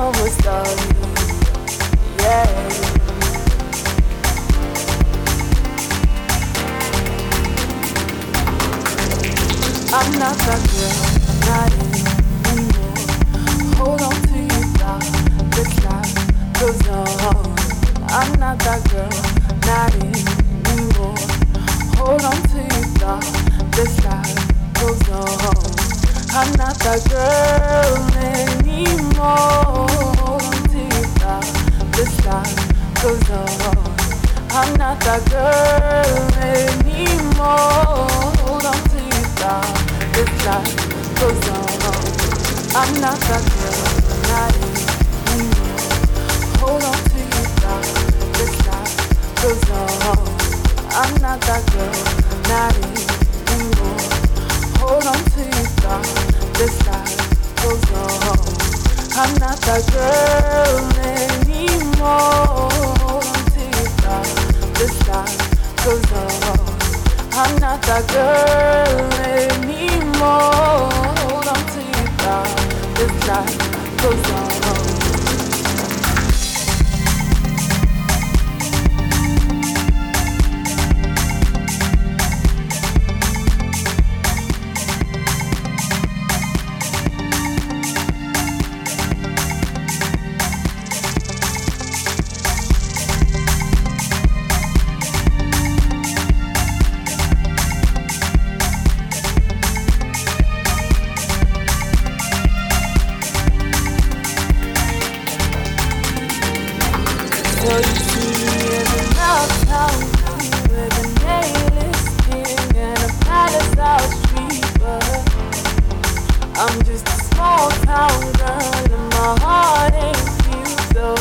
almost done. that girl, anymore. Hold on to you, thought this goes. I'm not that girl anymore. Hold on goes. I'm not that girl anymore. Hold on this life goes on. I'm just a small town girl and my heart ain't beat so.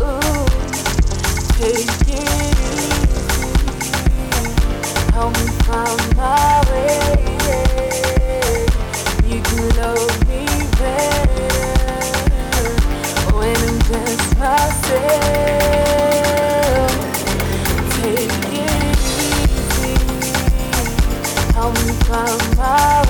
Ooh, take it easy. Help me find my way. You can love me better when I'm just myself. Take it easy. Help me find my way.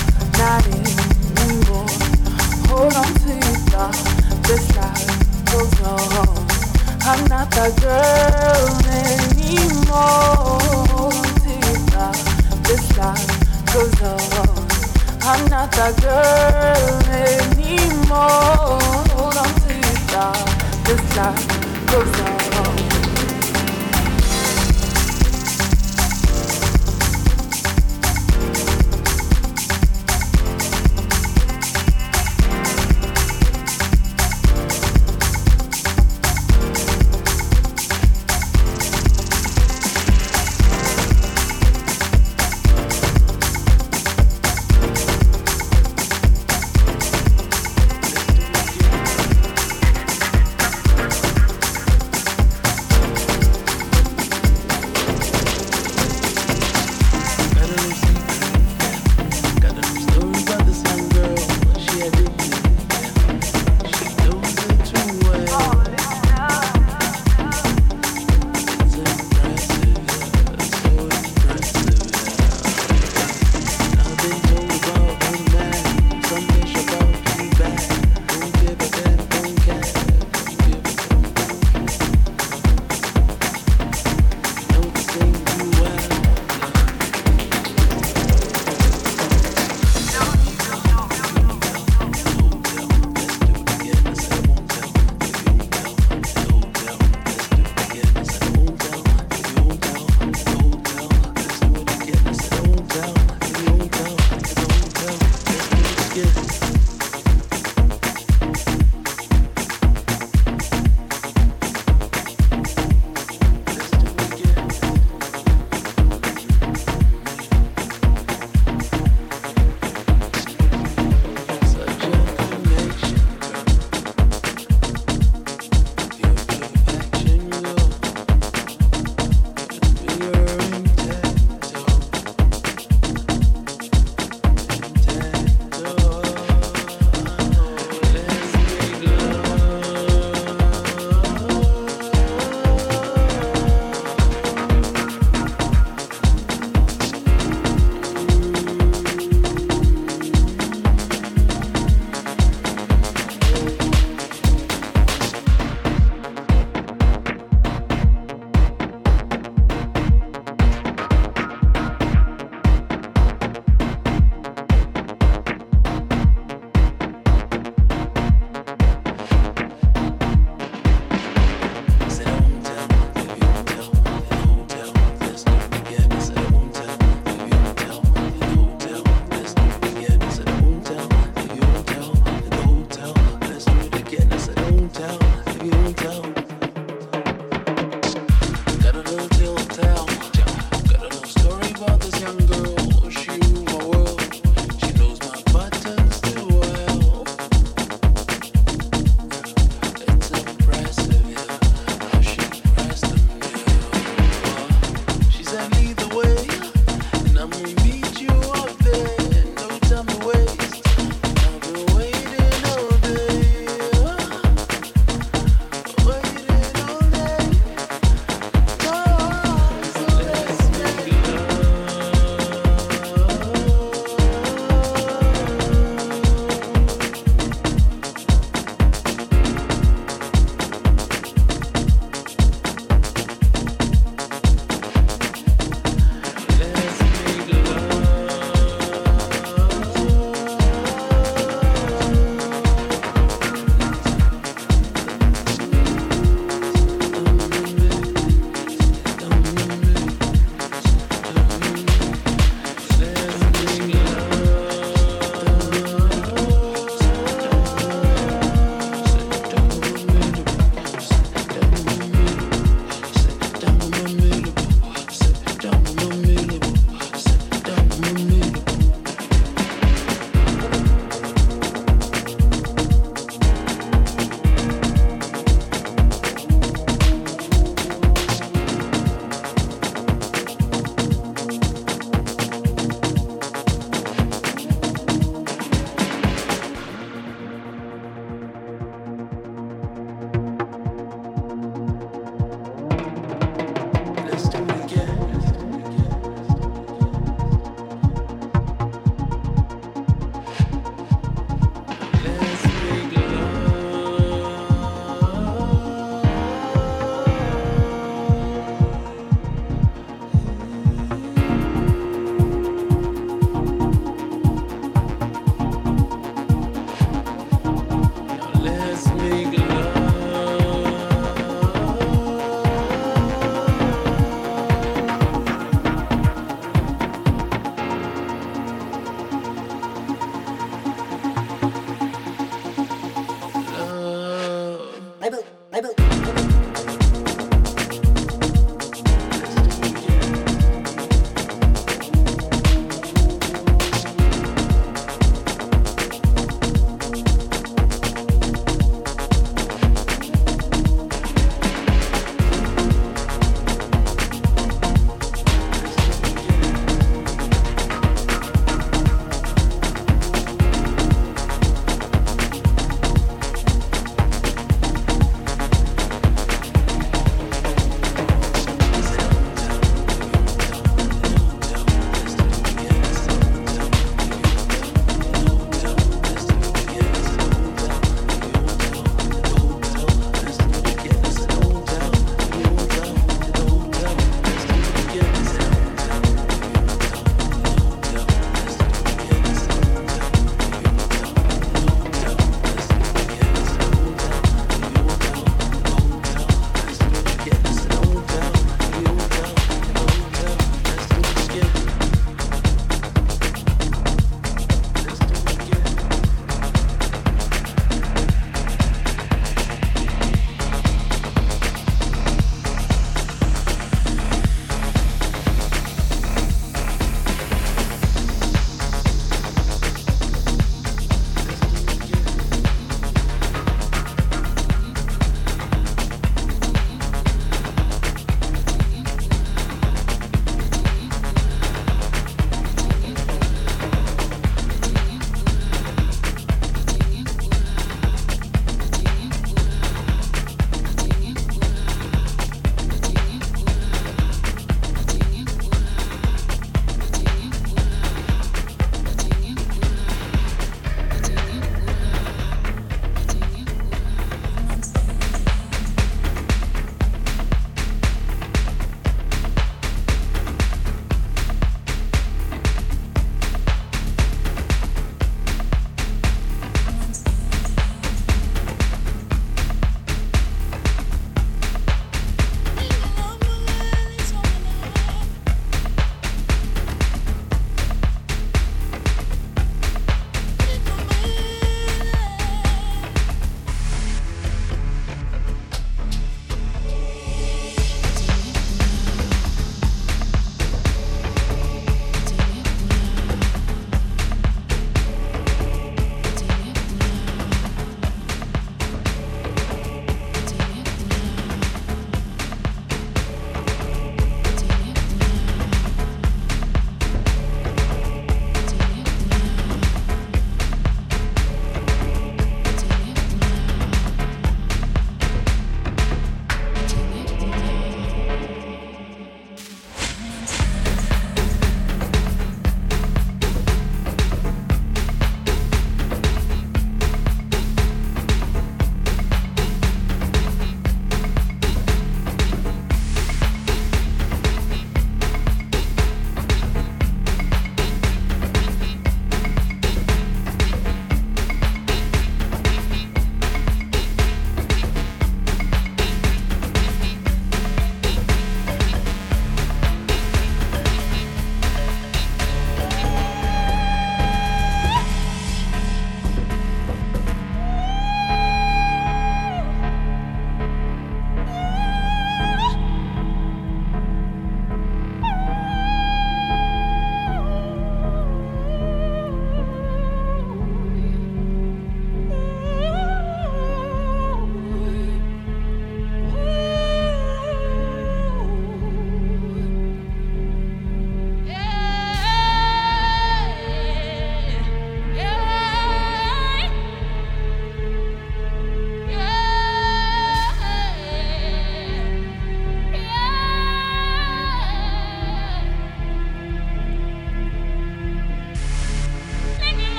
anymore. Hold on to your thought, this life goes on. I'm not that girl anymore. Hold on to your this life goes on. I'm not that girl anymore. Hold on to your this life goes on.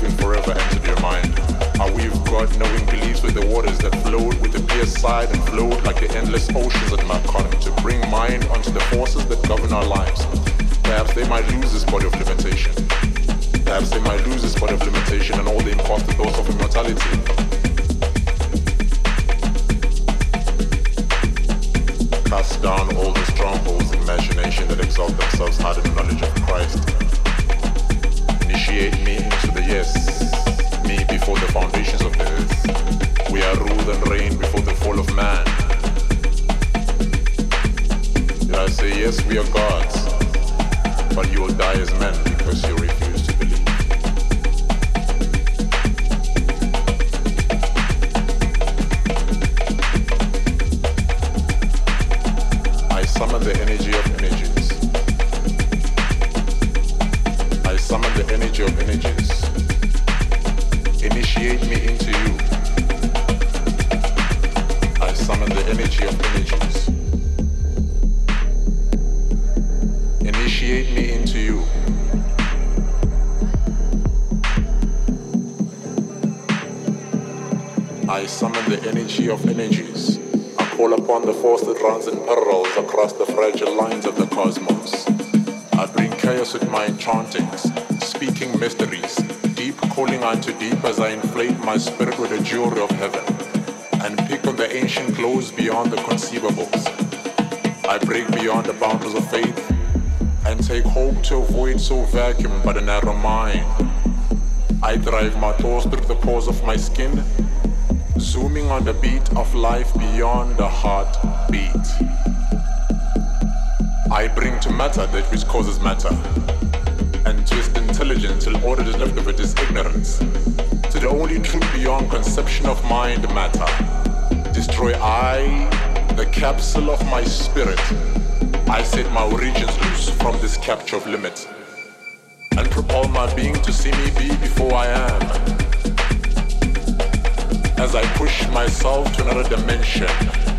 Living forever entered your mind. How we've got knowing beliefs with the waters that flowed with the pierced side and flowed like the endless oceans at Marconi to bring mind onto the forces that govern our lives. Perhaps they might lose this body of limitation. Perhaps they might lose this body of limitation and all the imposter thoughts of immortality. Cast down all the strongholds of imagination that exalt themselves higher than the knowledge of Christ. Initiate me into the yes, me before the foundations of the earth. We are ruled and reigned before the fall of man. Did I say yes, we are gods, but you will die as men because you refuse summon the energy of energies. I call upon the force that runs in parallels across the fragile lines of the cosmos. I bring chaos with my enchantings, speaking mysteries, deep calling unto deep as I inflate my spirit with the jewelry of heaven, and pick on the ancient glows beyond the conceivables. I break beyond the boundaries of faith, and take hope to avoid so vacuum but a narrow mind. I drive my thoughts through the pores of my skin, zooming on the beat of life beyond the heartbeat. I bring to matter that which causes matter, and twist intelligence till all that is left of it is ignorance. To the only truth beyond conception of mind matter. Destroy I, the capsule of my spirit. I set my origins loose from this capture of limits, and propel my being to see me be before I am myself to another dimension